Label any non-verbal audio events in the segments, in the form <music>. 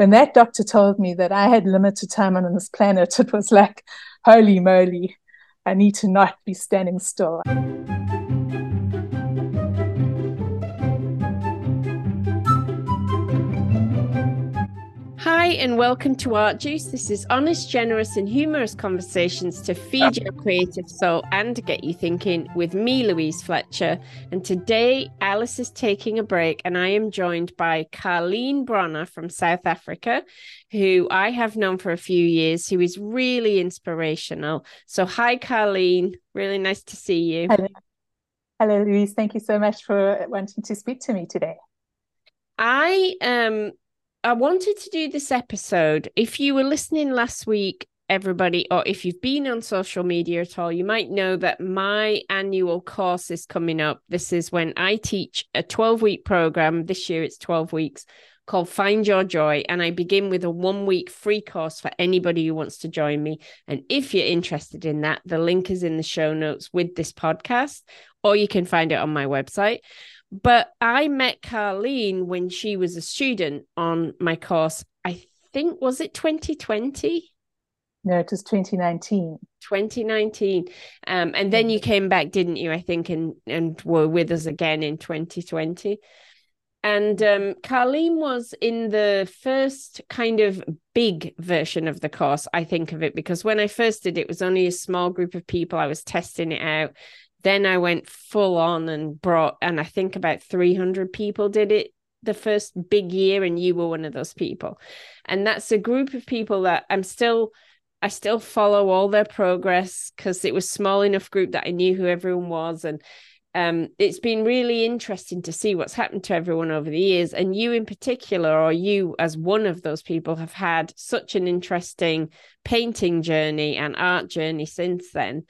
when that doctor told me that I had limited time on this planet, <laughs> it was like, holy moly, I need to not be standing still. And welcome to Art Juice. This is honest, generous, and humorous conversations to feed your creative soul and get you thinking with me, Louise Fletcher. And today, Alice is taking a break, and I am joined by Carlene Bronner from South Africa, who I have known for a few years, who is really inspirational. So, hi, Carlene. Really nice to see you. Hello, Hello Louise. Thank you so much for wanting to speak to me today. I um I wanted to do this episode. If you were listening last week, everybody, or if you've been on social media at all, you might know that my annual course is coming up. This is when I teach a 12 week program. This year it's 12 weeks called Find Your Joy. And I begin with a one week free course for anybody who wants to join me. And if you're interested in that, the link is in the show notes with this podcast, or you can find it on my website. But I met Carlene when she was a student on my course. I think, was it 2020? No, it was 2019. 2019. Um, and then you came back, didn't you? I think, and, and were with us again in 2020. And um, Carlene was in the first kind of big version of the course, I think of it, because when I first did it, it was only a small group of people. I was testing it out then I went full on and brought, and I think about 300 people did it the first big year, and you were one of those people. And that's a group of people that I'm still, I still follow all their progress because it was small enough group that I knew who everyone was. And um, it's been really interesting to see what's happened to everyone over the years. And you, in particular, or you as one of those people, have had such an interesting painting journey and art journey since then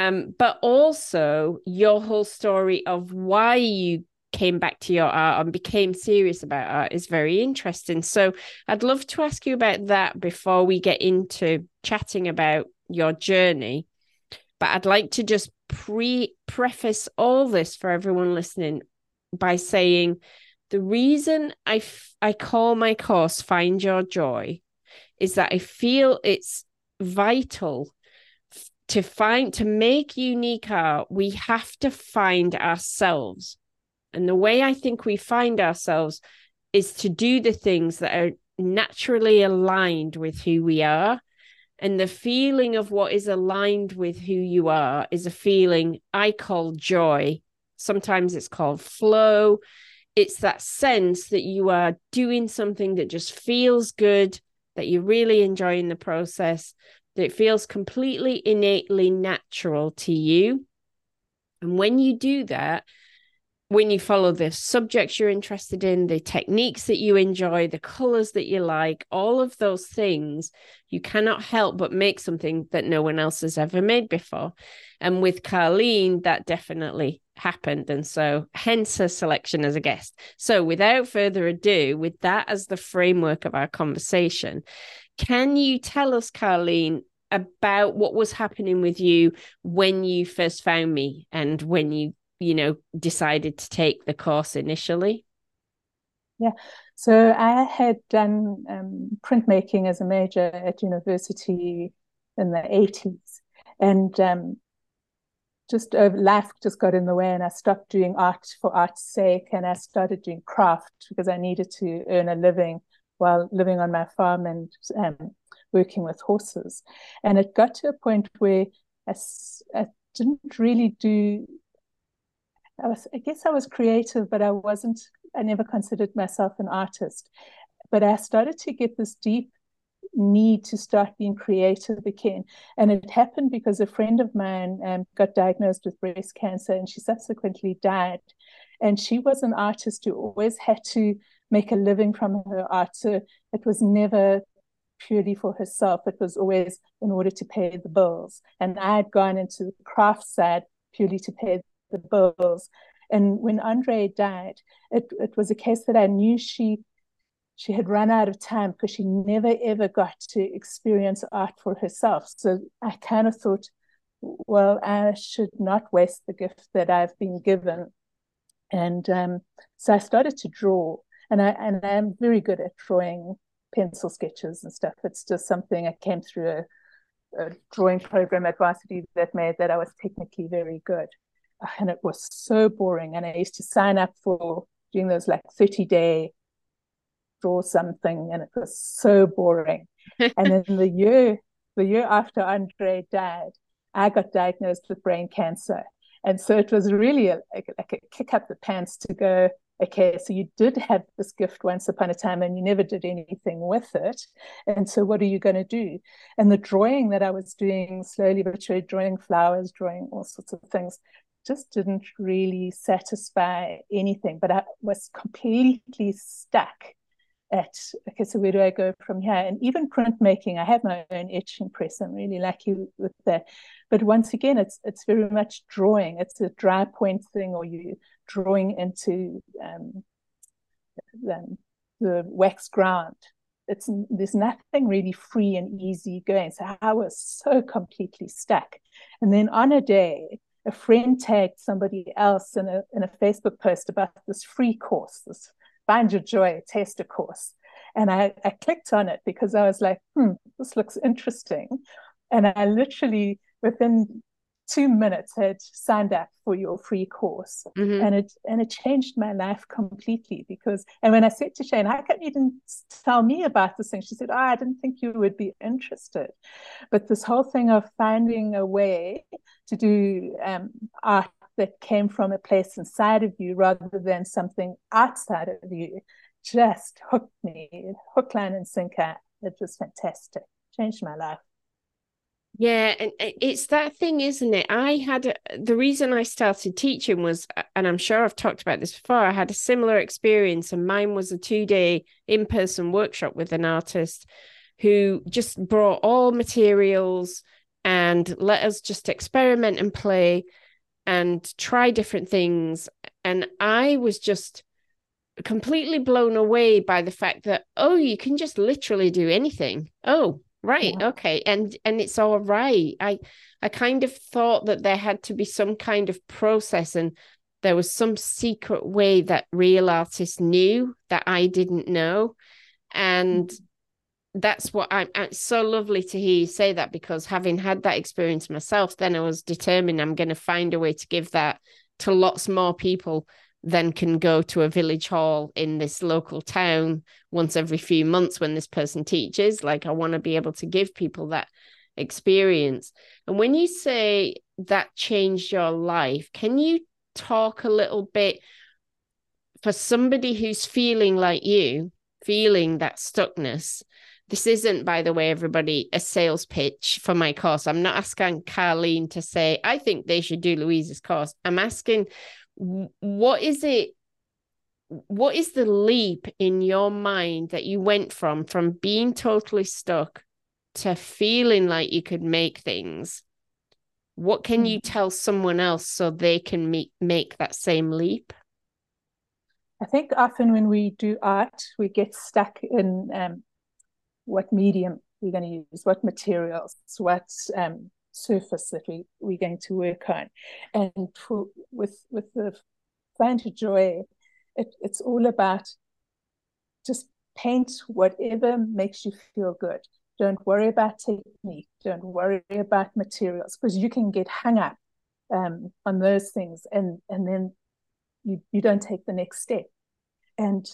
um, but also your whole story of why you came back to your art and became serious about art is very interesting. So I'd love to ask you about that before we get into chatting about your journey. But I'd like to just pre preface all this for everyone listening by saying the reason I, f- I call my course Find Your Joy is that I feel it's vital to find to make unique art we have to find ourselves. And the way i think we find ourselves is to do the things that are naturally aligned with who we are. And the feeling of what is aligned with who you are is a feeling i call joy. Sometimes it's called flow. It's that sense that you are doing something that just feels good that you're really enjoying the process that it feels completely innately natural to you. And when you do that, when you follow the subjects you're interested in, the techniques that you enjoy, the colors that you like, all of those things, you cannot help but make something that no one else has ever made before. And with Carlene, that definitely happened. And so, hence her selection as a guest. So, without further ado, with that as the framework of our conversation, can you tell us, Carlene, about what was happening with you when you first found me and when you, you know, decided to take the course initially? Yeah. So I had done um, printmaking as a major at university in the 80s. And um, just uh, life just got in the way and I stopped doing art for art's sake and I started doing craft because I needed to earn a living while living on my farm and um, working with horses. And it got to a point where I, I didn't really do, I, was, I guess I was creative, but I wasn't, I never considered myself an artist. But I started to get this deep need to start being creative again. And it happened because a friend of mine um, got diagnosed with breast cancer and she subsequently died. And she was an artist who always had to make a living from her art. So it was never purely for herself. It was always in order to pay the bills. And I had gone into the craft side purely to pay the bills. And when Andre died, it, it was a case that I knew she she had run out of time because she never ever got to experience art for herself. So I kind of thought, well, I should not waste the gift that I've been given. And um, so I started to draw and I and I'm very good at drawing pencil sketches and stuff. It's just something I came through a, a drawing program at varsity that made that I was technically very good. Ah, and it was so boring. And I used to sign up for doing those like 30 day draw something, and it was so boring. <laughs> and then the year the year after Andre died, I got diagnosed with brain cancer. And so it was really a, like, like a kick up the pants to go, okay, so you did have this gift once upon a time and you never did anything with it. And so what are you going to do? And the drawing that I was doing slowly but surely, drawing flowers, drawing all sorts of things, just didn't really satisfy anything. But I was completely stuck at okay so where do i go from here and even printmaking i have my own etching press i'm really lucky with that but once again it's it's very much drawing it's a dry point thing or you drawing into um, the, the wax ground it's there's nothing really free and easy going so i was so completely stuck and then on a day a friend tagged somebody else in a in a facebook post about this free course this Find Your Joy taster course. And I, I clicked on it because I was like, hmm, this looks interesting. And I literally, within two minutes, had signed up for your free course. Mm-hmm. And it and it changed my life completely because and when I said to Shane, how come you didn't tell me about this thing? She said, Oh, I didn't think you would be interested. But this whole thing of finding a way to do um, art that came from a place inside of you rather than something outside of you just hooked me, hook, line, and sinker. It was fantastic, changed my life. Yeah, and it's that thing, isn't it? I had a, the reason I started teaching was, uh, and I'm sure I've talked about this before, I had a similar experience, and mine was a two day in person workshop with an artist who just brought all materials and let us just experiment and play and try different things. And I was just completely blown away by the fact that, oh, you can just literally do anything. Oh, right. Yeah. Okay. And and it's all right. I I kind of thought that there had to be some kind of process and there was some secret way that real artists knew that I didn't know. And mm-hmm that's what I'm it's so lovely to hear you say that because having had that experience myself, then I was determined I'm going to find a way to give that to lots more people than can go to a village hall in this local town once every few months when this person teaches. Like, I want to be able to give people that experience. And when you say that changed your life, can you talk a little bit for somebody who's feeling like you, feeling that stuckness? This isn't, by the way, everybody, a sales pitch for my course. I'm not asking Carlene to say, I think they should do Louise's course. I'm asking, what is it? What is the leap in your mind that you went from, from being totally stuck to feeling like you could make things? What can you hmm. tell someone else so they can make, make that same leap? I think often when we do art, we get stuck in um, what medium we're going to use, what materials, what um, surface that we, we're going to work on. And for, with, with the Find Joy, it, it's all about just paint whatever makes you feel good. Don't worry about technique. Don't worry about materials because you can get hung up um, on those things and, and then you, you don't take the next step. And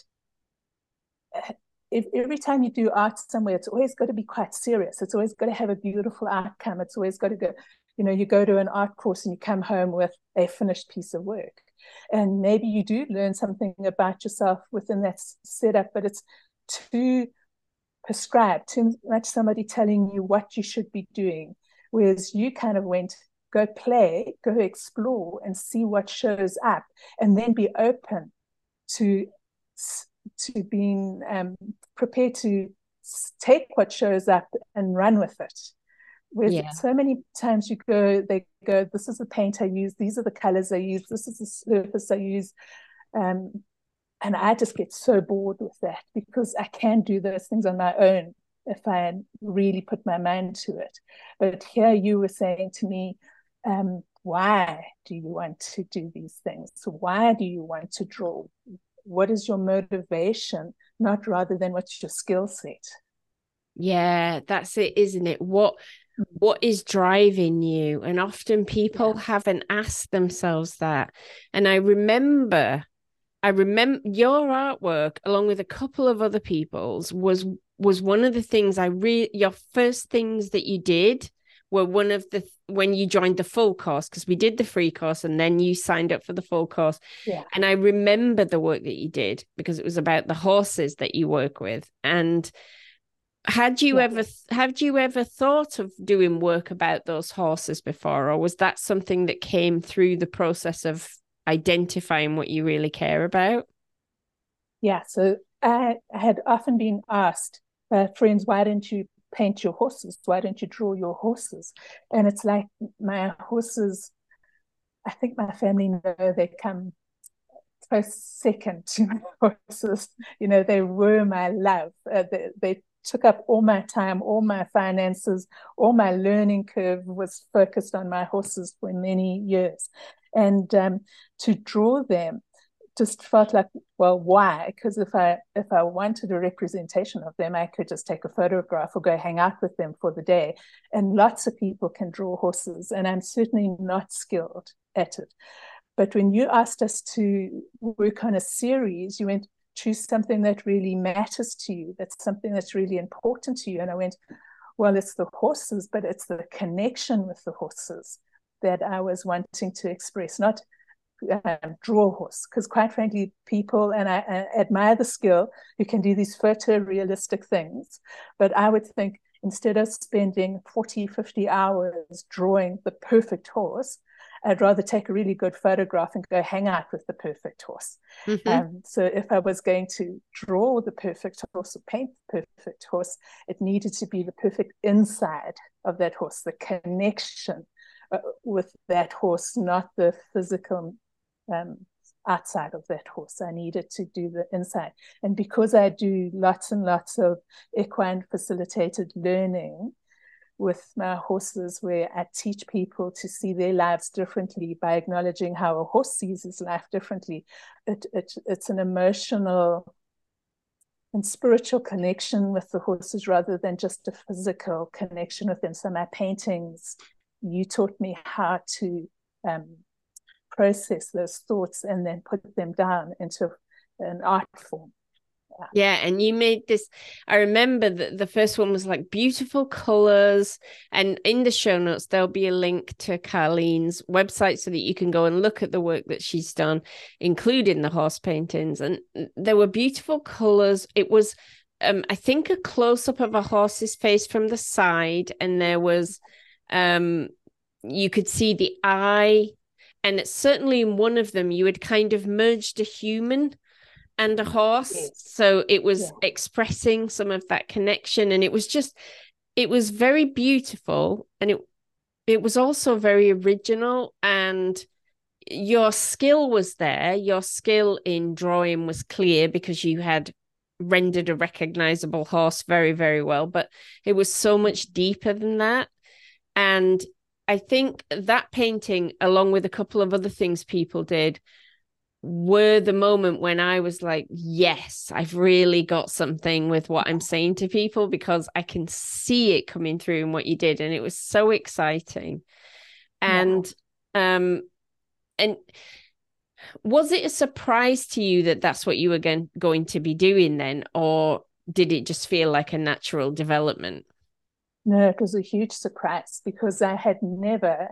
uh, if every time you do art somewhere, it's always got to be quite serious. It's always got to have a beautiful outcome. It's always got to go, you know, you go to an art course and you come home with a finished piece of work. And maybe you do learn something about yourself within that setup, but it's too prescribed, too much somebody telling you what you should be doing. Whereas you kind of went, go play, go explore and see what shows up, and then be open to to being um, prepared to take what shows up and run with it. With yeah. so many times you go, they go, this is the paint I use, these are the colors I use, this is the surface I use. Um, and I just get so bored with that because I can do those things on my own if I really put my mind to it. But here you were saying to me, um, why do you want to do these things? Why do you want to draw? What is your motivation not rather than what's your skill set. Yeah, that's it, isn't it? What mm. what is driving you? And often people yeah. haven't asked themselves that. And I remember I remember your artwork along with a couple of other people's was was one of the things I re your first things that you did were one of the when you joined the full course because we did the free course and then you signed up for the full course. Yeah. And I remember the work that you did because it was about the horses that you work with. And had you yeah. ever had you ever thought of doing work about those horses before or was that something that came through the process of identifying what you really care about? Yeah, so I had often been asked by friends, why didn't you paint your horses? Why don't you draw your horses? And it's like my horses, I think my family know they come close second to my <laughs> horses. You know, they were my love. Uh, they, they took up all my time, all my finances, all my learning curve was focused on my horses for many years. And um, to draw them just felt like, well, why? Because if I if I wanted a representation of them, I could just take a photograph or go hang out with them for the day. And lots of people can draw horses, and I'm certainly not skilled at it. But when you asked us to work on a series, you went, choose something that really matters to you, that's something that's really important to you. And I went, well, it's the horses, but it's the connection with the horses that I was wanting to express, not um, draw horse. Because quite frankly people and I, I, admire the skill you can do these photorealistic things. But i would think instead of spending 40 50 hours drawing the perfect horse i'd rather take a really good photograph and go hang out with the perfect horse. Mm-hmm. um, so if i was going to draw the perfect horse or paint the perfect horse it needed to be the perfect inside of that horse the connection uh, with that horse, not the physical um, outside of that horse. I needed to do the inside. And because I do lots and lots of equine facilitated learning with my horses, where I teach people to see their lives differently by acknowledging how a horse sees his life differently, it, it, it's an emotional and spiritual connection with the horses rather than just a physical connection with them. So my paintings, you taught me how to um, process those thoughts and then put them down into an art form. Yeah. yeah. and you made this. I remember that the first one was like beautiful colors, and in the show notes there'll be a link to Carlene's website so that you can go and look at the work that she's done, including the horse paintings. And there were beautiful colors. It was, um, I think, a close up of a horse's face from the side, and there was, um, you could see the eye and certainly in one of them you had kind of merged a human and a horse. Yes. so it was yeah. expressing some of that connection. And it was just it was very beautiful. And it it was also very original. And your skill was there. Your skill in drawing was clear because you had rendered a recognizable horse very very well. But it was so much deeper than that. And I think that painting, along with a couple of other things people did, were the moment when I was like, yes, I've really got something with what I'm saying to people because I can see it coming through in what you did. And it was so exciting. And, yeah. um, and, was it a surprise to you that that's what you were going, going to be doing then or did it just feel like a natural development no, it was a huge surprise because I had never,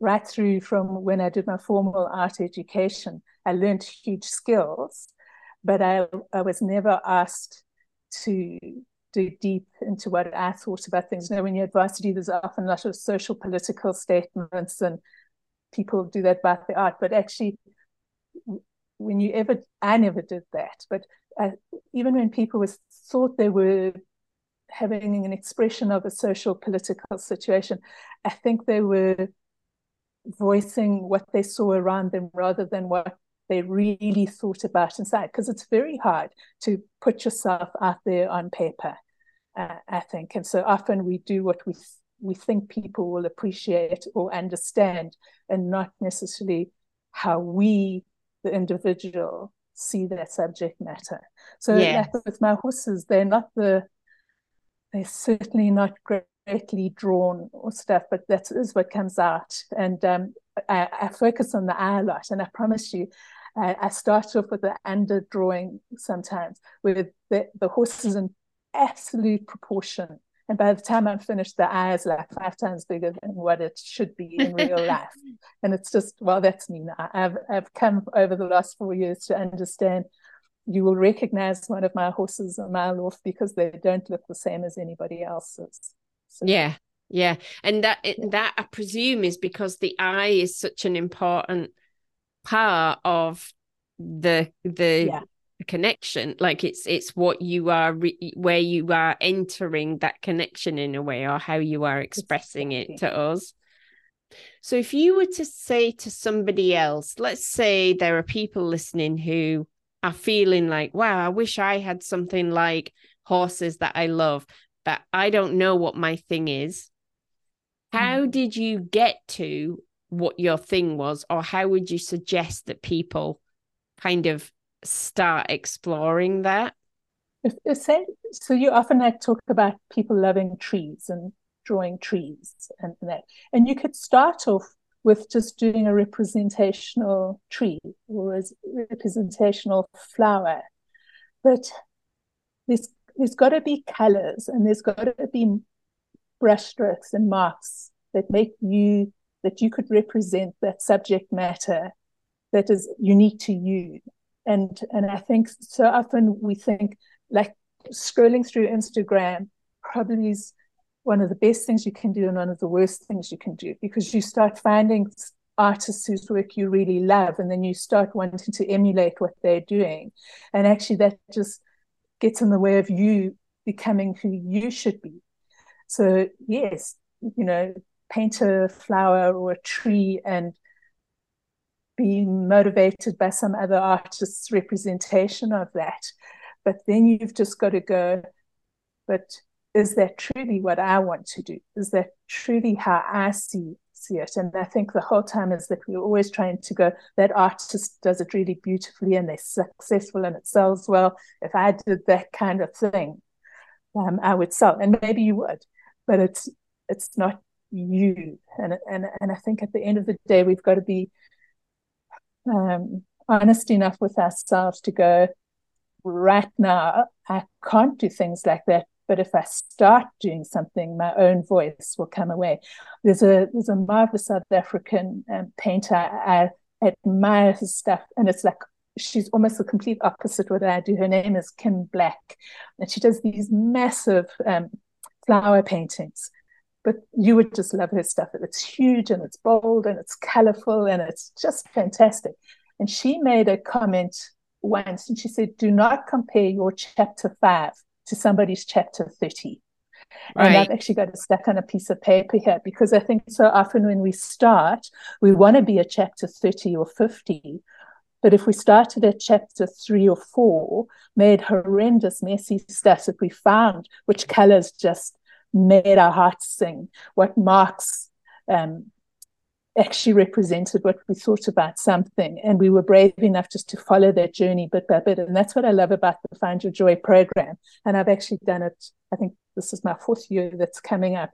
right through from when I did my formal art education, I learned huge skills, but I, I was never asked to do deep into what I thought about things. You know, when you're at varsity, there's often a lot of social political statements and people do that about the art, but actually, when you ever, I never did that, but I, even when people was thought they were having an expression of a social political situation. I think they were voicing what they saw around them rather than what they really thought about inside, because it's very hard to put yourself out there on paper, uh, I think. And so often we do what we we think people will appreciate or understand, and not necessarily how we, the individual, see that subject matter. So like with my horses, they're not the they're certainly not greatly drawn or stuff, but that is what comes out. And um, I, I, focus on the eye a lot, and I promise you, I, I start off with the under drawing sometimes, where the, the horse is in absolute proportion. And by the time I'm finished, the eye is like five times bigger than what it should be in real <laughs> life. And it's just, well, that's me now. I've, I've come over the last four years to understand you will recognize one of my horses a mile off because they don't look the same as anybody else's. So, yeah, yeah, and that yeah. that I presume is because the eye is such an important part of the the yeah. connection. Like it's it's what you are re- where you are entering that connection in a way, or how you are expressing it to us. So, if you were to say to somebody else, let's say there are people listening who are feeling like, wow, I wish I had something like horses that I love, but I don't know what my thing is. How mm. did you get to what your thing was, or how would you suggest that people kind of start exploring that? Say, so you often like talk about people loving trees and drawing trees and that, and you could start off with just doing a representational tree or a representational flower. But there's there's got to be colors and there's got to be brushstrokes and marks that make you that you could represent that subject matter that is unique to you. And and I think so often we think like scrolling through Instagram probably is one of the best things you can do and one of the worst things you can do because you start finding artists whose work you really love and then you start wanting to emulate what they're doing. And actually that just gets in the way of you becoming who you should be. So yes you know paint a flower or a tree and be motivated by some other artist's representation of that. But then you've just got to go but is that truly what I want to do? Is that truly how I see see it? And I think the whole time is that we're always trying to go, that artist does it really beautifully and they're successful and it sells well. If I did that kind of thing, um, I would sell. And maybe you would, but it's it's not you. And and and I think at the end of the day, we've got to be um, honest enough with ourselves to go, right now, I can't do things like that but if I start doing something, my own voice will come away. There's a there's a marvelous South African um, painter. I admire his stuff, and it's like she's almost the complete opposite what I do. Her name is Kim Black, and she does these massive um, flower paintings. But you would just love her stuff. It's huge and it's bold and it's colorful and it's just fantastic. And she made a comment once, and she said, "Do not compare your chapter five to somebody's chapter 30. Right. And I've actually got it stuck on a piece of paper here because I think so often when we start, we want to be a chapter 30 or 50. But if we started at chapter three or four, made horrendous, messy stuff that we found, which colors just made our hearts sing, what marks um, actually represented what we thought about something. And we were brave enough just to follow that journey bit by bit. And that's what I love about the Find Your Joy program. And I've actually done it, I think this is my fourth year that's coming up,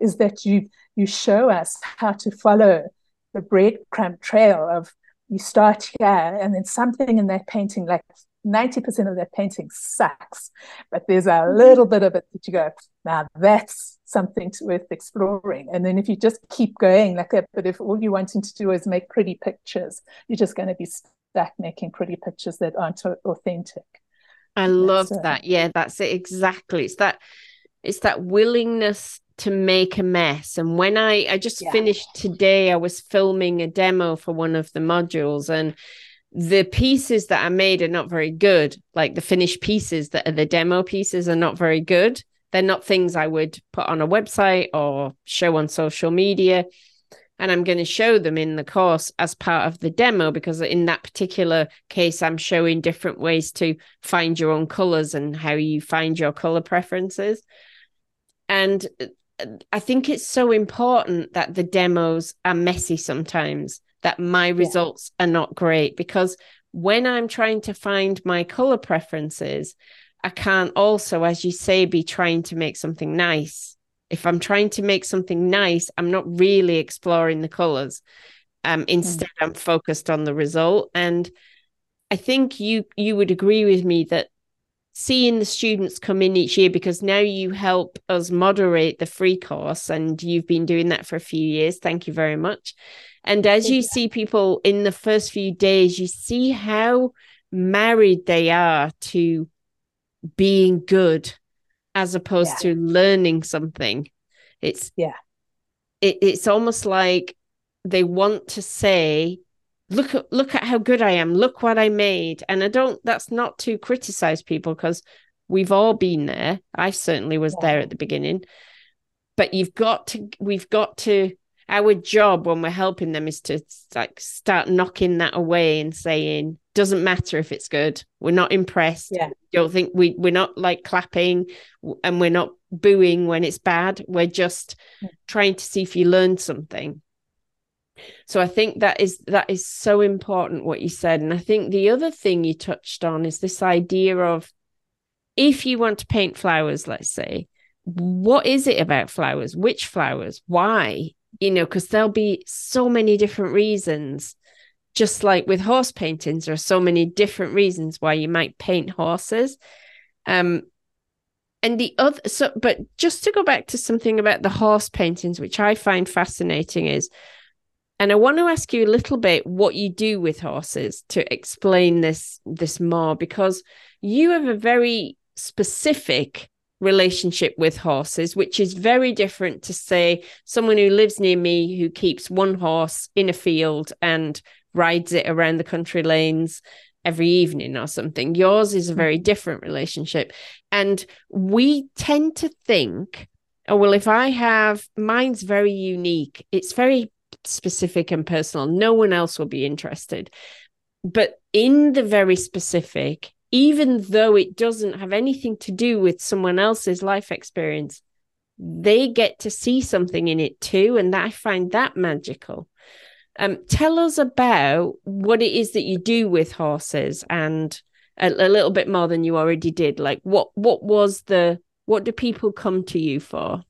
is that you you show us how to follow the breadcrumb trail of you start here and then something in that painting like 90% of that painting sucks, but there's a mm-hmm. little bit of it that you go, now that's something worth exploring. And then if you just keep going like that, but if all you're wanting to do is make pretty pictures, you're just going to be stuck making pretty pictures that aren't authentic. I love uh, that. Yeah, that's it exactly. It's that it's that willingness to make a mess. And when I I just yeah. finished today, I was filming a demo for one of the modules and the pieces that are made are not very good. Like the finished pieces that are the demo pieces are not very good. They're not things I would put on a website or show on social media. And I'm going to show them in the course as part of the demo because in that particular case, I'm showing different ways to find your own colors and how you find your color preferences. And uh, I think it's so important that the demos are messy sometimes that my results yeah. are not great because when I'm trying to find my color preferences, I can't also, as you say, be trying to make something nice. If I'm trying to make something nice, I'm not really exploring the colors. Um, hmm. instead, mm. I'm focused on the result. And I think you you would agree with me that seeing the students come in each year because now you help us moderate the free course and you've been doing that for a few years thank you very much and as you see people in the first few days you see how married they are to being good as opposed yeah. to learning something it's yeah it, it's almost like they want to say look at look at how good I am. Look what I made. And I don't that's not to criticize people because we've all been there. I certainly was yeah. there at the beginning. But you've got to we've got to our job when we're helping them is to like start knocking that away and saying doesn't matter if it's good we're not impressed yeah don't think we we're not like clapping and we're not booing when it's bad we're just yeah. trying to see if you learned something so I think that is that is so important what you said. And I think the other thing you touched on is this idea of if you want to paint flowers, let's say, what is it about flowers? Which flowers? Why? You know, because there'll be so many different reasons. Just like with horse paintings, there are so many different reasons why you might paint horses. Um, and the other so but just to go back to something about the horse paintings which i find fascinating is and I want to ask you a little bit what you do with horses to explain this this more because you have a very specific relationship with horses which is very different to say someone who lives near me who keeps one horse in a field and rides it around the country lanes every evening or something yours is a very mm-hmm. different relationship and we tend to think oh well if i have mine's very unique it's very specific and personal. No one else will be interested. But in the very specific, even though it doesn't have anything to do with someone else's life experience, they get to see something in it too. And I find that magical. Um, tell us about what it is that you do with horses and a, a little bit more than you already did. Like what what was the what do people come to you for?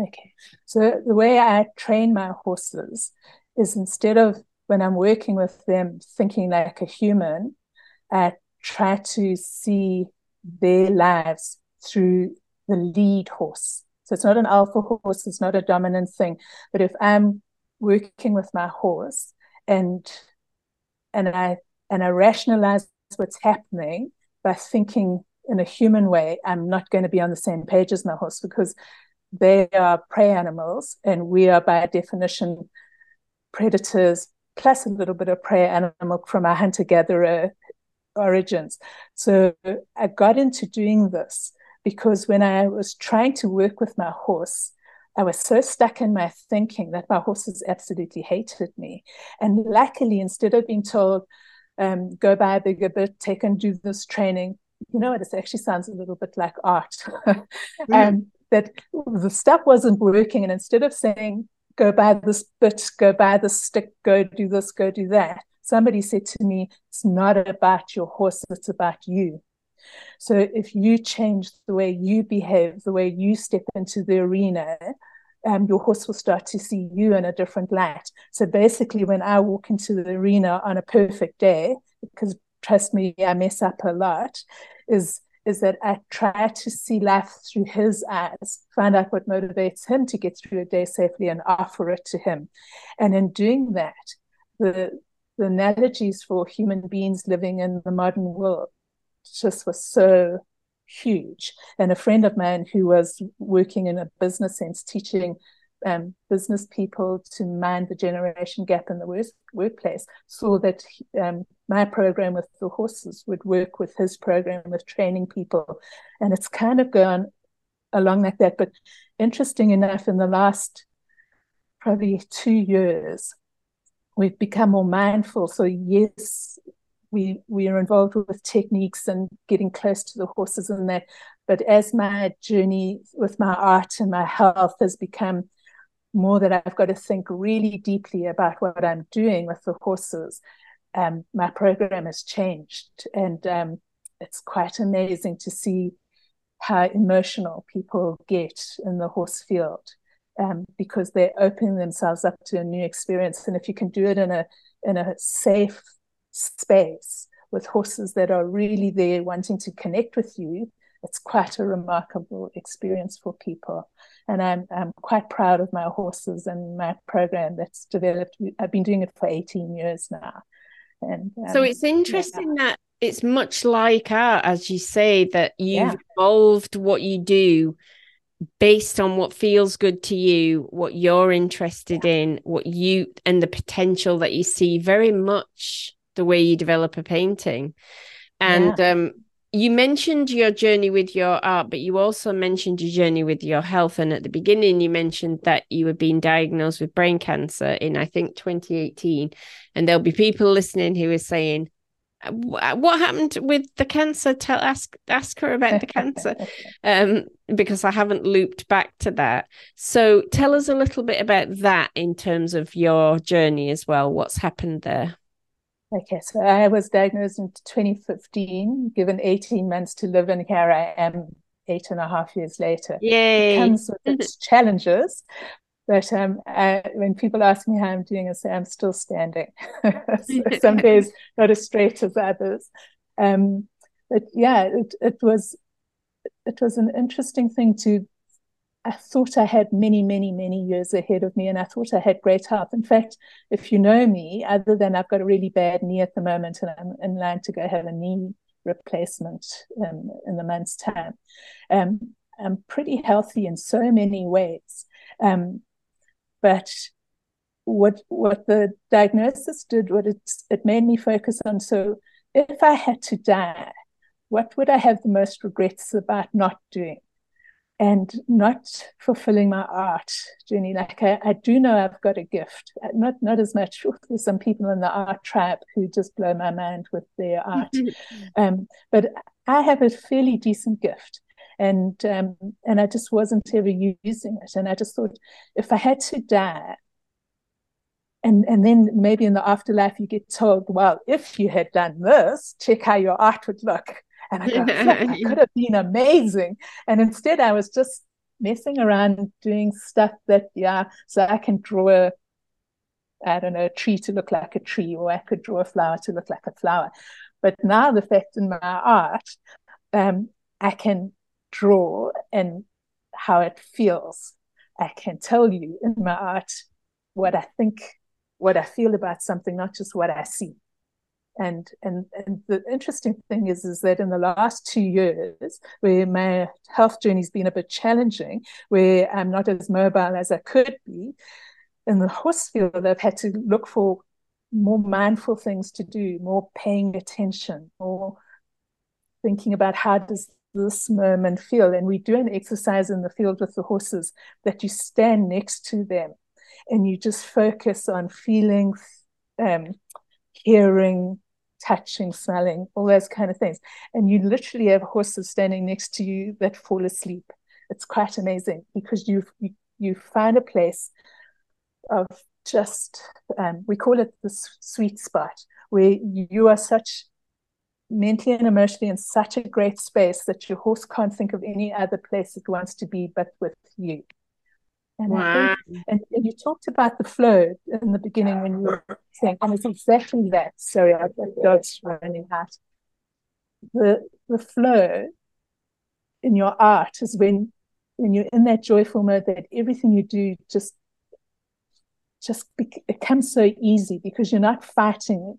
Okay. So the way I train my horses is instead of when I'm working with them thinking like a human, I try to see their lives through the lead horse. So it's not an alpha horse, it's not a dominant thing. But if I'm working with my horse and and I and I rationalize what's happening by thinking in a human way, I'm not going to be on the same page as my horse because they are prey animals, and we are by definition predators plus a little bit of prey animal from our hunter gatherer origins. So I got into doing this because when I was trying to work with my horse, I was so stuck in my thinking that my horses absolutely hated me. And luckily, instead of being told, um, go buy a bigger bit, take and do this training, you know what? It actually sounds a little bit like art. <laughs> mm. um, that the stuff wasn't working. And instead of saying, go buy this bit, go buy this stick, go do this, go do that, somebody said to me, it's not about your horse, it's about you. So if you change the way you behave, the way you step into the arena, um, your horse will start to see you in a different light. So basically, when I walk into the arena on a perfect day, because trust me, I mess up a lot, is is that I try to see life through his eyes, find out what motivates him to get through a day safely and offer it to him. And in doing that, the the analogies for human beings living in the modern world just was so huge. And a friend of mine who was working in a business sense, teaching um, business people to mind the generation gap in the work, workplace saw that um, my program with the horses would work with his program with training people. And it's kind of gone along like that. But interesting enough, in the last probably two years, we've become more mindful. So, yes, we we are involved with techniques and getting close to the horses and that. But as my journey with my art and my health has become more that I've got to think really deeply about what I'm doing with the horses. um, my program has changed, and um, it's quite amazing to see how emotional people get in the horse field um, because they're opening themselves up to a new experience. And if you can do it in a in a safe space with horses that are really there wanting to connect with you, it's quite a remarkable experience for people. And I'm I'm quite proud of my horses and my program that's developed. I've been doing it for 18 years now. And um, so it's interesting yeah. that it's much like art, as you say, that you've yeah. evolved what you do based on what feels good to you, what you're interested in, what you and the potential that you see very much the way you develop a painting. And yeah. um, you mentioned your journey with your art, but you also mentioned your journey with your health. And at the beginning, you mentioned that you were being diagnosed with brain cancer in, I think, 2018. And there'll be people listening who are saying, what happened with the cancer? Tell ask ask her about the cancer. <laughs> Um because i haven't looped back to that. So tell us a little bit about that in terms of your journey as well. What's happened there? Okay so i was diagnosed in 2015 given 18 months to live and here. I am eight and a half years later. Yay. it comes with its challenges but um, I, when people ask me how I'm doing, I say I'm still standing. <laughs> <laughs> Some days not as straight as others. Um, but yeah, it, it was it was an interesting thing to. I thought I had many, many, many years ahead of me, and I thought I had great health. In fact, if you know me, other than I've got a really bad knee at the moment, and I'm in line to go have a knee replacement um, in the month's time, um, I'm pretty healthy in so many ways. Um, but what what the diagnosis did, what it it made me focus on. So if I had to die, what would I have the most regrets about not doing? And not fulfilling my art journey. Like I, I do know I've got a gift. Not not as much. <laughs> There's some people in the art tribe who just blow my mind with their art. <laughs> um, but I have a fairly decent gift and um, and I just wasn't ever using it. And I just thought, if I had to die, and and then maybe in the afterlife you get told, well, if you had done this, check how your art would look. And I that could have been amazing. And instead, I was just messing around doing stuff that yeah, so I can draw a I don't know, a tree to look like a tree, or I could draw a flower to look like a flower. But now the fact in my art, um, I can draw and how it feels. I can tell you in my art what I think, what I feel about something, not just what I see. And and and the interesting thing is is that in the last two years, where my health journey's been a bit challenging, where I'm not as mobile as I could be, in the horse field, I've had to look for more mindful things to do, more paying attention, more thinking about how does this moment feel. And we do an exercise in the field with the horses that you stand next to them and you just focus on feeling, um, hearing, touching, smelling, all those kind of things. And you literally have horses standing next to you that fall asleep. It's quite amazing because you've, you, you find a place of just um, we call it the sweet spot where you are such mentally and emotionally in such a great space that your horse can't think of any other place it wants to be but with you. And wow. Think, and, and, you talked about the flow in the beginning when you were saying, and it's exactly that. Sorry, I've got dogs running out. The the flow in your art is when when you're in that joyful mode that everything you do just just becomes so easy because you're not fighting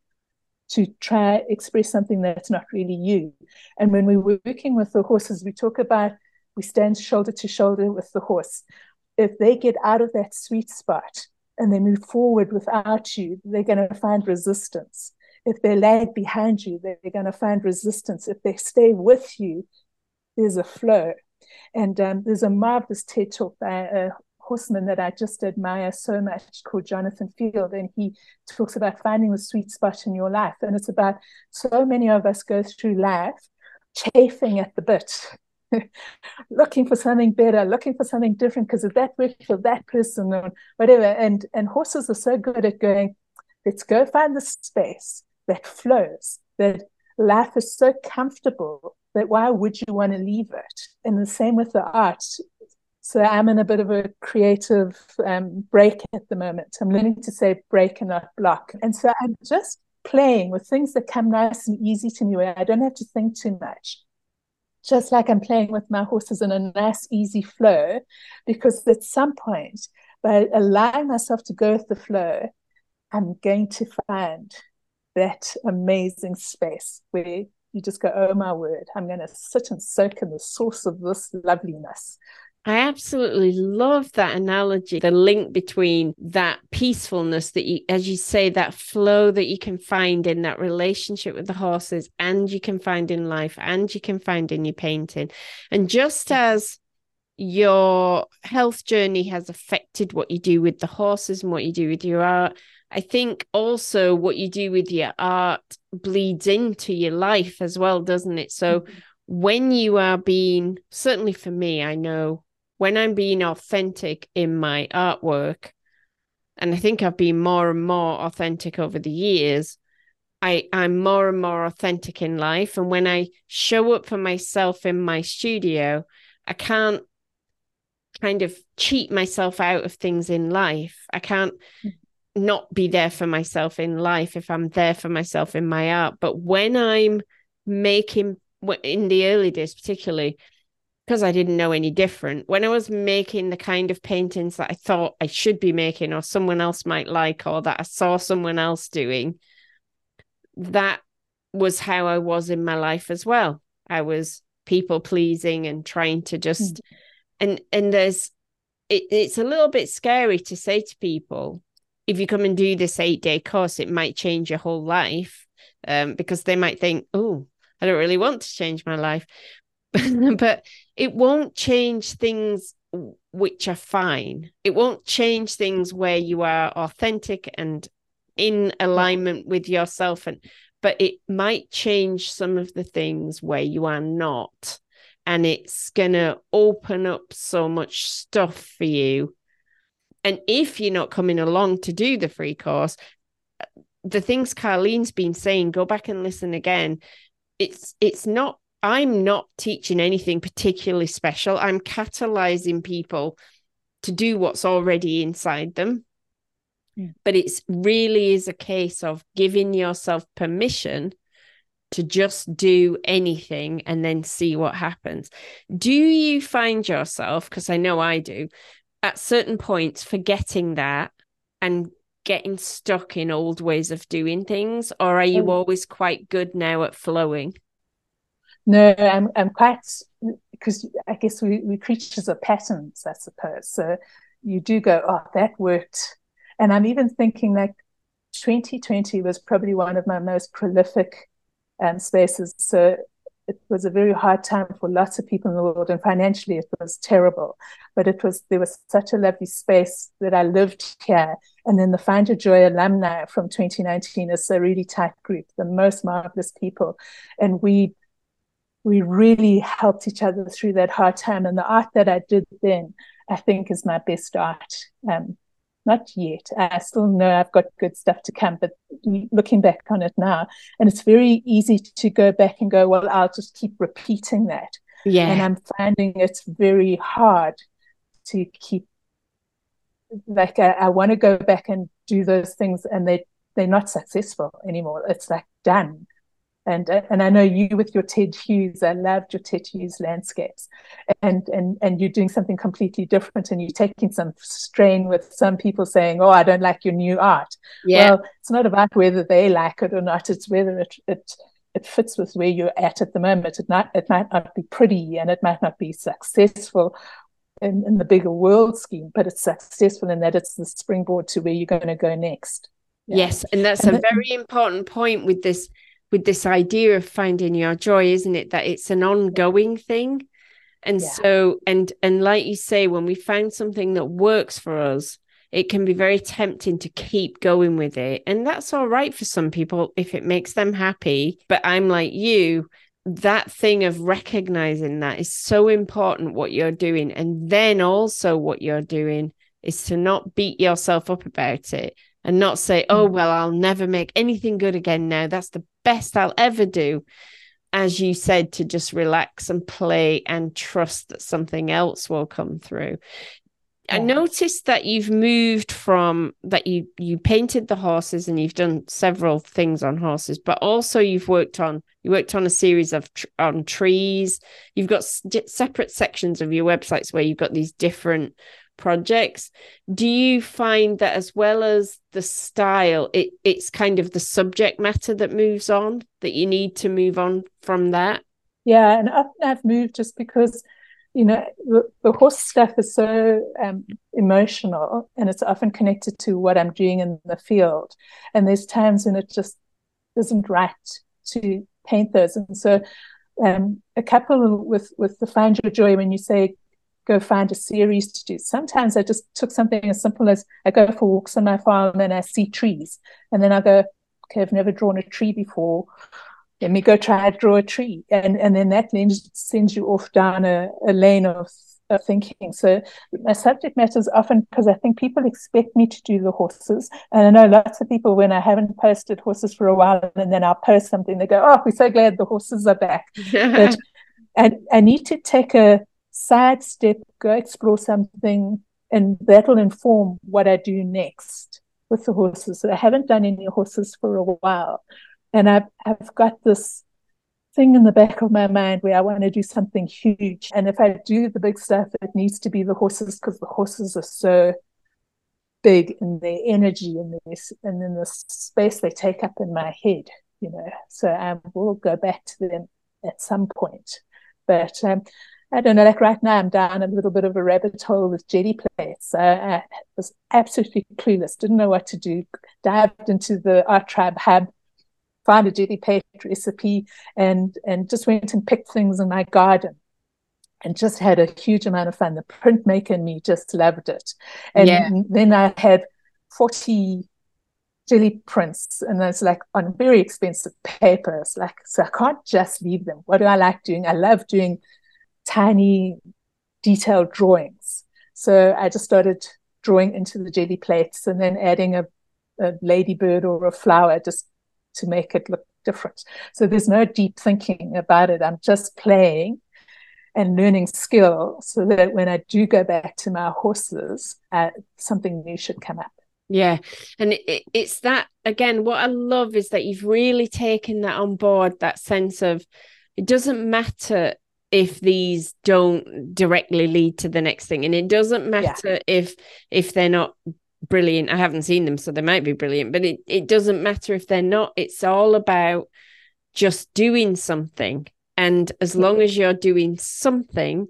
to try express something that's not really you. And when we're working with the horses, we talk about we stand shoulder to shoulder with the horse. If they get out of that sweet spot and they move forward without you, they're going to find resistance. If they lag behind you, they're going to find resistance. If they stay with you, there's a flow. And um, there's a marvelous TED talk by a horseman that I just admire so much called Jonathan Field. And he talks about finding the sweet spot in your life. And it's about so many of us go through life chafing at the bit, <laughs> looking for something better, looking for something different because of that work for that person or whatever. And and horses are so good at going, let's go find the space that flows, that life is so comfortable that why would you want to leave it? And the same with the art. So I'm in a bit of a creative um, break at the moment. I'm learning to say break and not block. And so I'm just playing with things that come nice and easy to me where I don't have to think too much. Just like I'm playing with my horses in a nice, easy flow, because at some point, by allowing myself to go with the flow, I'm going to find that amazing space where you just go, oh my word, I'm going to sit and soak in the source of this loveliness. I absolutely love that analogy, the link between that peacefulness that you, as you say, that flow that you can find in that relationship with the horses, and you can find in life, and you can find in your painting. And just as your health journey has affected what you do with the horses and what you do with your art, I think also what you do with your art bleeds into your life as well, doesn't it? So mm-hmm. when you are being, certainly for me, I know when I'm being authentic in my artwork, and I think I've been more and more authentic over the years, I, I'm more and more authentic in life. And when I show up for myself in my studio, I can't kind of cheat myself out of things in life. I can't not be there for myself in life if I'm there for myself in my art. But when I'm making, in the early days, particularly, because I didn't know any different, when I was making the kind of paintings that I thought I should be making or someone else might like or that I saw someone else doing, that was how I was in my life as well. I was people pleasing and trying to just, mm. and and there's, it, it's a little bit scary to say to people, if you come and do this eight day course, it might change your whole life um, because they might think, oh, I don't really want to change my life. <laughs> but it won't change things which are fine. It won't change things where you are authentic and in alignment with yourself and but it might change some of the things where you are not and it's going to open up so much stuff for you and if you're not coming along to do the free course, uh, the things Carlene's been saying, go back and listen again. It's it's not I'm not teaching anything particularly special. I'm catalyzing people to do what's already inside them. Yeah. But it's really is a case of giving yourself permission to just do anything and then see what happens. Do you find yourself, because I know I do, at certain points forgetting that and getting stuck in old ways of doing things or are you um, always quite good now at flowing no i'm, I'm quite because i guess we, we creatures of patterns i suppose so you do go oh that worked and i'm even thinking like 2020 was probably one of my most prolific um, spaces so it was a very hard time for lots of people in the world, and financially it was terrible. But it was there was such a lovely space that I lived here. And then the Find Your Joy alumni from 2019 is a really tight group, the most marvelous people, and we we really helped each other through that hard time. And the art that I did then, I think, is my best art. Um, not yet. I still know I've got good stuff to come, but looking back on it now, and it's very easy to go back and go, well, I'll just keep repeating that. Yeah. And I'm finding it's very hard to keep, like, I, I want to go back and do those things, and they, they're not successful anymore. It's like done and uh, and I know you with your Ted Hughes. I loved your Ted Hughes landscapes, and and and you're doing something completely different, and you're taking some strain with some people saying, "Oh, I don't like your new art." Yeah. Well, it's not about whether they like it or not. It's whether it it it fits with where you're at at the moment. It might it might not be pretty, and it might not be successful. In, in the bigger world scheme, but it's successful in that it's the springboard to where you're going to go next. Yeah. Yes, and that's and a very important point with this with this idea of finding your joy isn't it? That it's an ongoing thing. And yeah. so and and like you say when we find something that works for us it can be very tempting to keep going with it. And that's all right for some people if it makes them happy. But i'm like you that thing of recognizing that is so important what you're doing. And then also what you're doing is to not beat yourself up about it and not say, oh, mm. well, I'll never make anything good again now. That's the best I'll ever do. As you said, to just relax and play and trust that something else will come through. I noticed that you've moved from that you you painted the horses and you've done several things on horses, but also you've worked on you worked on a series of tr- on trees. You've got s- separate sections of your websites where you've got these different projects. Do you find that as well as the style, it it's kind of the subject matter that moves on that you need to move on from that? Yeah, and I've, I've moved just because you know, the, the horse stuff is so um, emotional and it's often connected to what I'm doing in the field. And there's times when it just isn't right to paint those. And so, um, a couple with, with the Find Your Joy, when you say go find a series to do, sometimes I just took something as simple as I go for walks on my farm and I see trees. And then I go, okay, I've never drawn a tree before let me go try to draw a tree. And, and then that then sends you off down a, a lane of, of thinking. So my subject matter is often because I think people expect me to do the horses. And I know lots of people, when I haven't posted horses for a while, and then I'll post something, they go, oh, we're so glad the horses are back. <laughs> but and I need to take a side step, go explore something, and that'll inform what I do next with the horses. So I haven't done any horses for a while. And I've, I've got this thing in the back of my mind where I want to do something huge. And if I do the big stuff, it needs to be the horses because the horses are so big in their energy and this and in the space they take up in my head, you know. So I will go back to them at some point. But um, I don't know, like right now I'm down a little bit of a rabbit hole with jelly plates. So I was absolutely clueless, didn't know what to do, dived into the Art Tribe Hub found a jelly plate recipe and and just went and picked things in my garden and just had a huge amount of fun. The printmaker and me just loved it. And yeah. then I had 40 jelly prints and it's like on very expensive papers. Like, so I can't just leave them. What do I like doing? I love doing tiny detailed drawings. So I just started drawing into the jelly plates and then adding a, a ladybird or a flower just to make it look different. So there's no deep thinking about it. I'm just playing and learning skill so that when I do go back to my horses, uh, something new should come up. Yeah. And it, it's that, again, what I love is that you've really taken that on board that sense of it doesn't matter if these don't directly lead to the next thing and it doesn't matter yeah. if if they're not brilliant. I haven't seen them, so they might be brilliant, but it, it doesn't matter if they're not. It's all about just doing something. And as mm-hmm. long as you're doing something,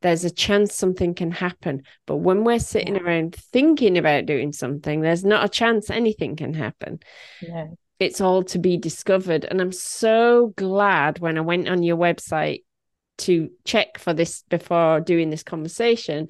there's a chance something can happen. But when we're sitting yeah. around thinking about doing something, there's not a chance anything can happen. Yeah. It's all to be discovered. And I'm so glad when I went on your website to check for this before doing this conversation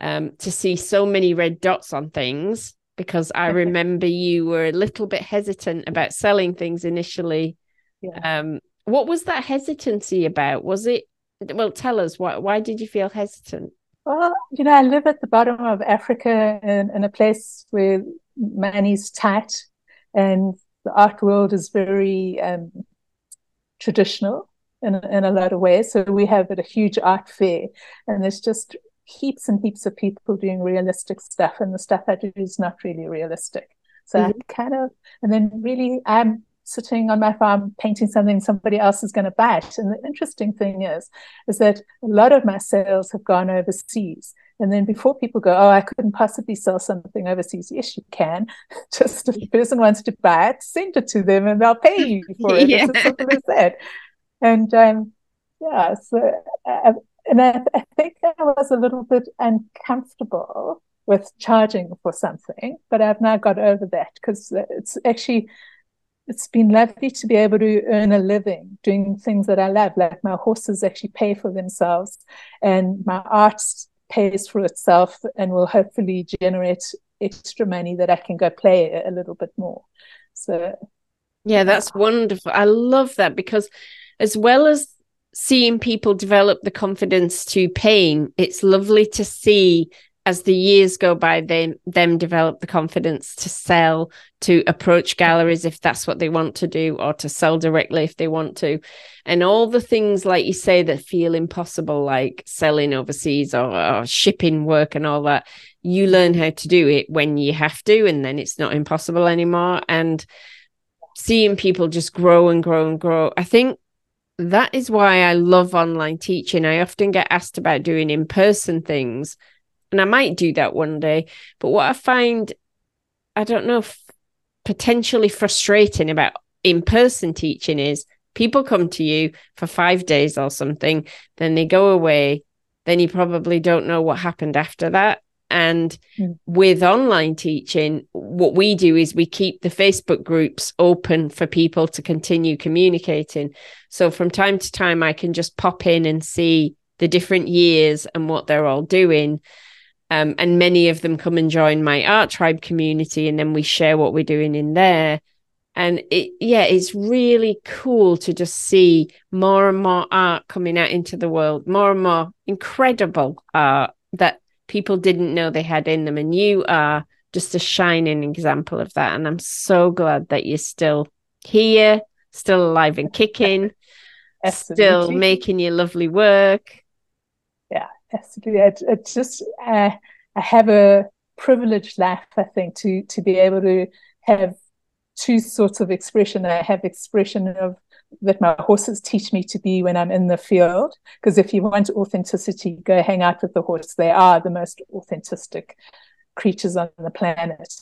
um, to see so many red dots on things because I remember you were a little bit hesitant about selling things initially. Yeah. Um, what was that hesitancy about? Was it well? Tell us why. Why did you feel hesitant? Well, you know, I live at the bottom of Africa in, in a place where money's tight, and the art world is very um, traditional in in a lot of ways. So we have at a huge art fair, and there's just heaps and heaps of people doing realistic stuff, and the stuff I do is not really realistic. So mm-hmm. I kind of, and then really, I'm sitting on my farm painting something somebody else is going to buy it. And the interesting thing is, is that a lot of my sales have gone overseas. And then before people go, oh, I couldn't possibly sell something overseas. Yes, you can. <laughs> Just if the person wants to buy it, send it to them and they'll pay you for it. yeah. It's as <laughs> simple as that. And um, yeah, so uh, and I, I think I was a little bit uncomfortable with charging for something, but I've now got over that because it's actually it's been lovely to be able to earn a living doing things that I love. Like my horses actually pay for themselves, and my art pays for itself, and will hopefully generate extra money that I can go play a little bit more. So, yeah, that's wonderful. I love that because as well as seeing people develop the confidence to paint, it's lovely to see as the years go by, they them develop the confidence to sell, to approach galleries if that's what they want to do, or to sell directly if they want to. And all the things, like you say, that feel impossible, like selling overseas or, or shipping work and all that, you learn how to do it when you have to, and then it's not impossible anymore. And seeing people just grow and grow and grow, I think that is why I love online teaching. I often get asked about doing in person things and I might do that one day. But what I find, I don't know, f- potentially frustrating about in person teaching is people come to you for five days or something, then they go away, then you probably don't know what happened after that. And mm. with online teaching, what we do is we keep the Facebook groups open for people to continue communicating. So from time to time, I can just pop in and see the different years and what they're all doing. Um, and many of them come and join my art tribe community, and then we share what we're doing in there. And it, yeah, it's really cool to just see more and more art coming out into the world, more and more incredible art that people didn't know they had in them. And you are just a shining example of that. And I'm so glad that you're still here, still alive and kicking, <laughs> still making your lovely work Yeah, absolutely. It, it's just uh, I have a privileged life, I think, to to be able to have two sorts of expression. I have expression of that my horses teach me to be when I'm in the field. Because if you want authenticity, go hang out with the horse. They are the most authentic creatures on the planet.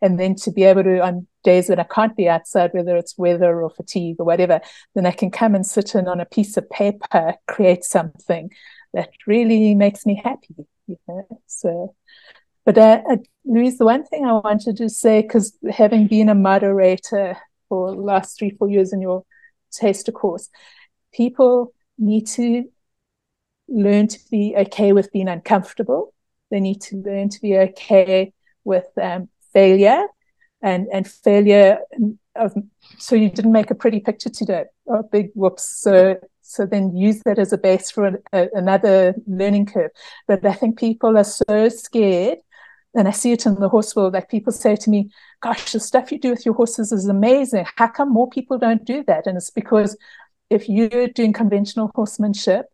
And then to be able to, on days that I can't be outside, whether it's weather or fatigue or whatever, then I can come and sit in on a piece of paper, create something that really makes me happy. You know? So, but uh, uh, Louise, the one thing I wanted to say, because having been a moderator for the last three, four years in your taster course, people need to learn to be okay with being uncomfortable. They need to learn to be okay with um, failure and and failure of so you didn't make a pretty picture today. Oh, big whoops. So so then use that as a base for a, a, another learning curve. But I think people are so scared, and I see it in the horse world. Like people say to me, "Gosh, the stuff you do with your horses is amazing. How come more people don't do that?" And it's because if you're doing conventional horsemanship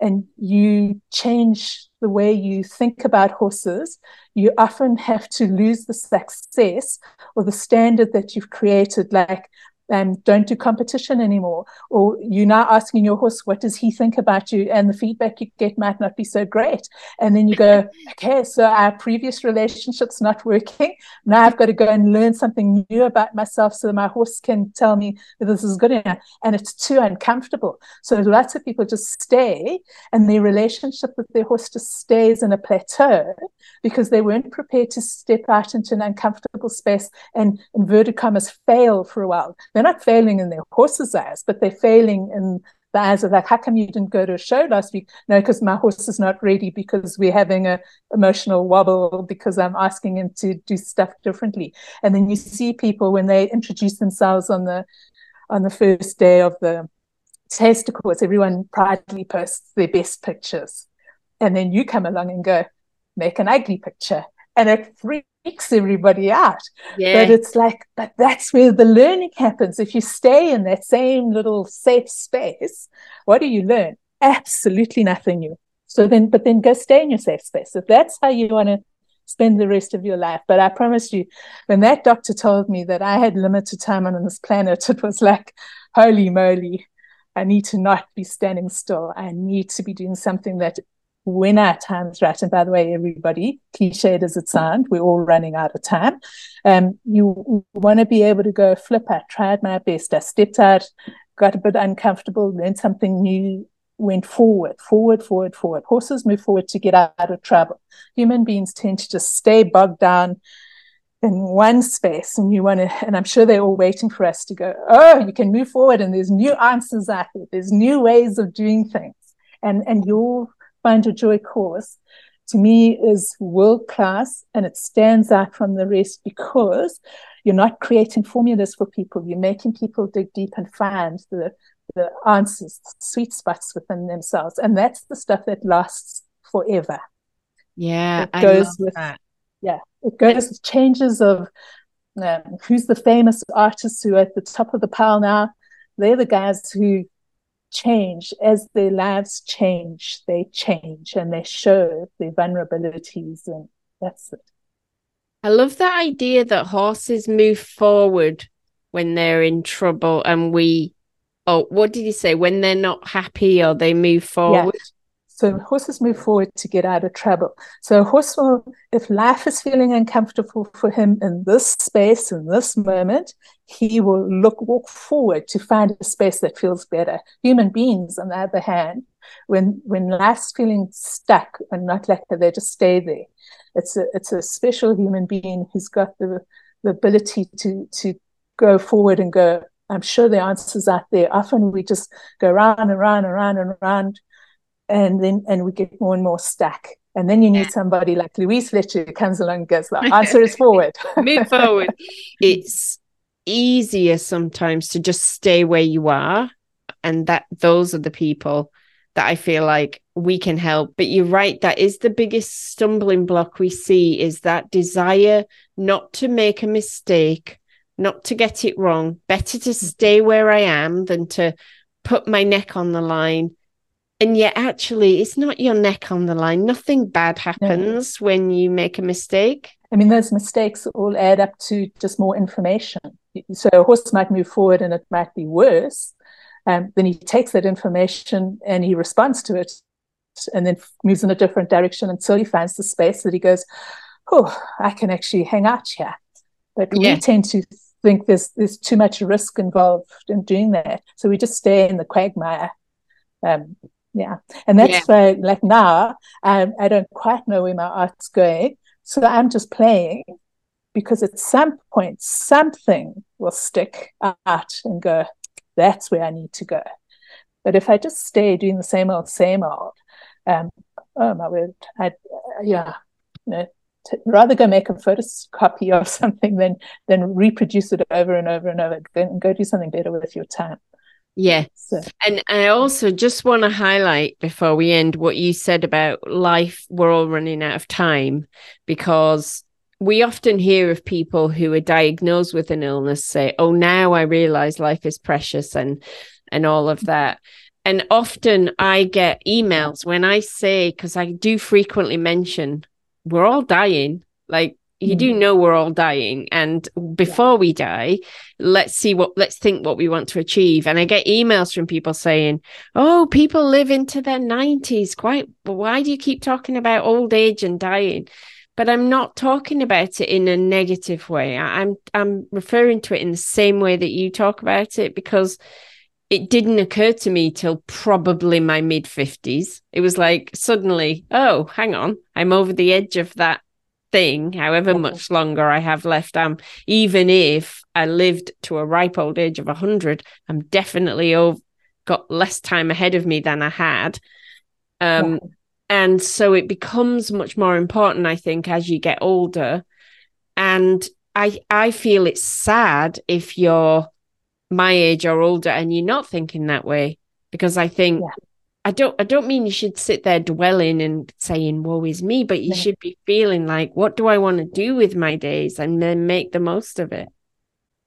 and you change the way you think about horses, you often have to lose the success or the standard that you've created. Like, um, don't do competition anymore. Or you're now asking your horse, what does he think about you? And the feedback you get might not be so great. And then you go, okay, so our previous relationship's not working. Now I've got to go and learn something new about myself so that my horse can tell me that this is good enough. And it's too uncomfortable. So lots of people just stay and their relationship with their horse just stays in a plateau because they weren't prepared to step out into an uncomfortable space and inverted commas fail for a while they're not failing in their horse's eyes, but they're failing in the eyes of like, how come you didn't go to a show last week? No, because my horse is not ready because we're having a emotional wobble because I'm asking him to do stuff differently. And then you see people when they introduce themselves on the on the first day of the taster course, everyone proudly posts their best pictures. And then you come along and go, make an ugly picture. And it freaks freaks everybody out. Yeah. But it's like, but that's where the learning happens. If you stay in that same little safe space, what do you learn? Absolutely nothing new. So then, but then go stay in your safe space. If that's how you want to spend the rest of your life. But I promise you, when that doctor told me that I had limited time on this planet, <laughs> it was like, holy moly, I need to not be standing still. I need to be doing something that our time's right, and by the way, everybody, cliched as it sounds, we're all running out of time. Um, you want to be able to go flip. I tried my best. I stepped out, got a bit uncomfortable, learned something new, went forward, forward, forward, forward. Horses move forward to get out of trouble. Human beings tend to just stay bogged down in one space and you want to and i'm sure they're all waiting for us to go oh you can move forward and there's new answers out there there's new ways of doing things and and your Find Your Joy course to me is world class and it stands out from the rest because you're not creating formulas for people. You're making people dig deep and find the, the answers, the sweet spots within themselves. And that's the stuff that lasts forever. Yeah, it goes with that. yeah, it goes with changes of um, who's the famous artists who are at the top of the pile now. They're the guys who change as their lives change. They change and they show their vulnerabilities, and that's it. I love that idea that horses move forward when they're in trouble, and we oh, what did you say? When they're not happy or they move forward? Yeah. So horses move forward to get out of trouble. So a horse will, if life is feeling uncomfortable for him in this space, in this moment, he will look walk forward to find a space that feels better. Human beings, on the other hand, when when life's feeling stuck and not like they just stay there. It's a it's a special human being who's got the the ability to to go forward and go, I'm sure the answer's out there. Often we just go round and round and round and round, and then and we get more and more stuck. And then you need yeah. somebody like Louise Fletcher who comes along and goes, the <laughs> answer is forward. <laughs> Move forward. It's easier sometimes to just stay where you are. And that those are the people that I feel like we can help. But you're right, that is the biggest stumbling block we see is that desire not to make a mistake not to get it wrong. Better to mm. stay where I am than to put my neck on the line. And yet, actually, it's not your neck on the line. Nothing bad happens no. when you make a mistake. I mean, those mistakes all add up to just more information. So a horse might move forward and it might be worse. Um, then he takes that information and he responds to it and then moves in a different direction until he finds the space that he goes, Oh, I can actually hang out here. But yeah. we tend to think there's there's too much risk involved in doing that. So we just stay in the quagmire. Um, yeah, and that's yeah. why, like now, I, I don't quite know where my art's going, so I'm just playing because at some point something will stick out and go. That's where I need to go. But if I just stay doing the same old, same old, um, oh my word, I yeah, you know, rather go make a photocopy <laughs> of something than than reproduce it over and over and over and go do something better with your time yeah so. and i also just want to highlight before we end what you said about life we're all running out of time because we often hear of people who are diagnosed with an illness say oh now i realize life is precious and and all of that and often i get emails when i say because i do frequently mention we're all dying. Like you do mm. know we're all dying and before we die let's see what let's think what we want to achieve. And i get emails from people saying oh people live into their 90s quite why do you keep talking about old age and dying? But i'm not talking about it in a negative way. I'm i'm referring to it in the same way that you talk about it because it didn't occur to me till probably my mid 50s. It was like suddenly, oh, hang on, I'm over the edge of that thing, however much longer I have left. Um, even if I lived to a ripe old age of 100, I'm definitely over, got less time ahead of me than I had. Um, yeah. And so it becomes much more important, I think, as you get older. And I, I feel it's sad if you're my age or older and you're not thinking that way because I think yeah. I don't I don't mean you should sit there dwelling and saying woe is me but you should be feeling like what do I want to do with my days? And then make the most of it.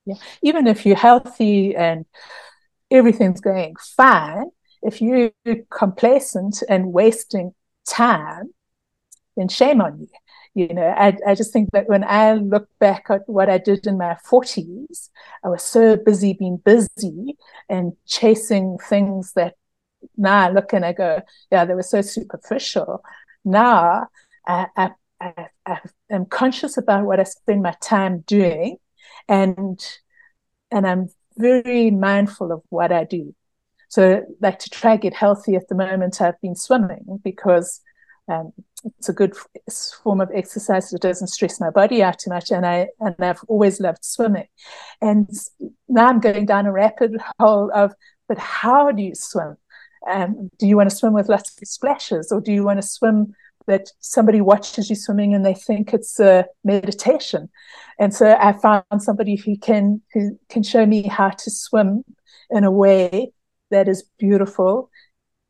Yeah. Even if you're healthy and everything's going fine if you're complacent and wasting time then shame on you. You know, I, I just think that when I look back at what I did in my 40s, I was so busy being busy and chasing things that now I look and I go, yeah, they were so superficial. Now I, I, I, I am conscious about what I spend my time doing and and I'm very mindful of what I do. So, like to try get healthy at the moment, I've been swimming because um, it's a good form of exercise that doesn't stress my body out too much and i and i've always loved swimming and now i'm going down a rapid hole of but how do you swim um, do you want to swim with lots of splashes or do you want to swim that somebody watches you swimming and they think it's a meditation and so i found somebody who can who can show me how to swim in a way that is beautiful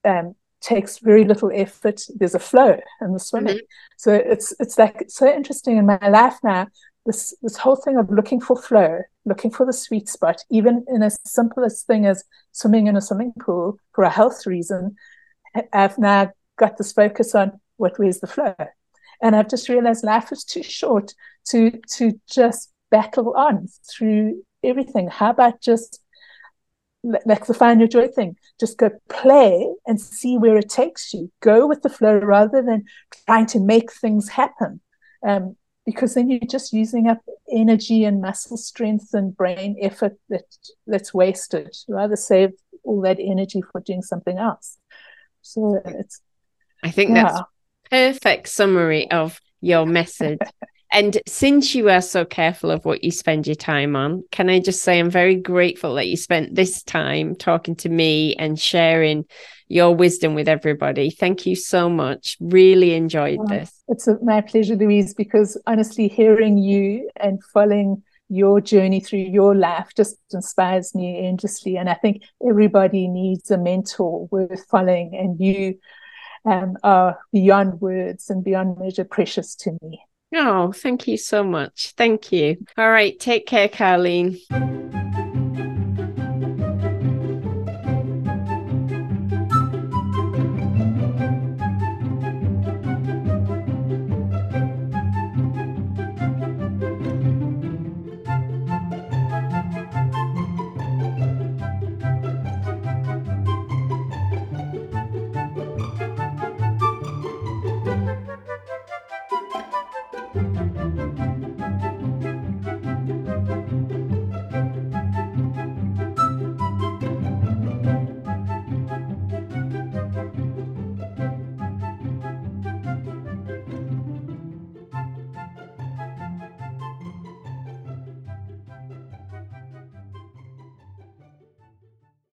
um, takes very little effort. There's a flow in the swimming. Mm-hmm. So it's it's like so interesting in my life now. This this whole thing of looking for flow, looking for the sweet spot, even in as simplest thing as swimming in a swimming pool for a health reason. I've now got this focus on what where's the flow. And I've just realized life is too short to to just battle on through everything. How about just like the find your joy thing, just go play and see where it takes you. Go with the flow rather than trying to make things happen. Um, because then you're just using up energy and muscle strength and brain effort that that's wasted. Rather save all that energy for doing something else. So it's I think yeah. that's perfect summary of your message. And since you are so careful of what you spend your time on, can I just say I'm very grateful that you spent this time talking to me and sharing your wisdom with everybody. Thank you so much. Really enjoyed oh, this. It's a, my pleasure, Louise, because honestly, hearing you and following your journey through your life just inspires me endlessly. And I think everybody needs a mentor worth following, and you um, are beyond words and beyond measure precious to me. Oh, thank you so much. Thank you. All right. Take care, Carlene.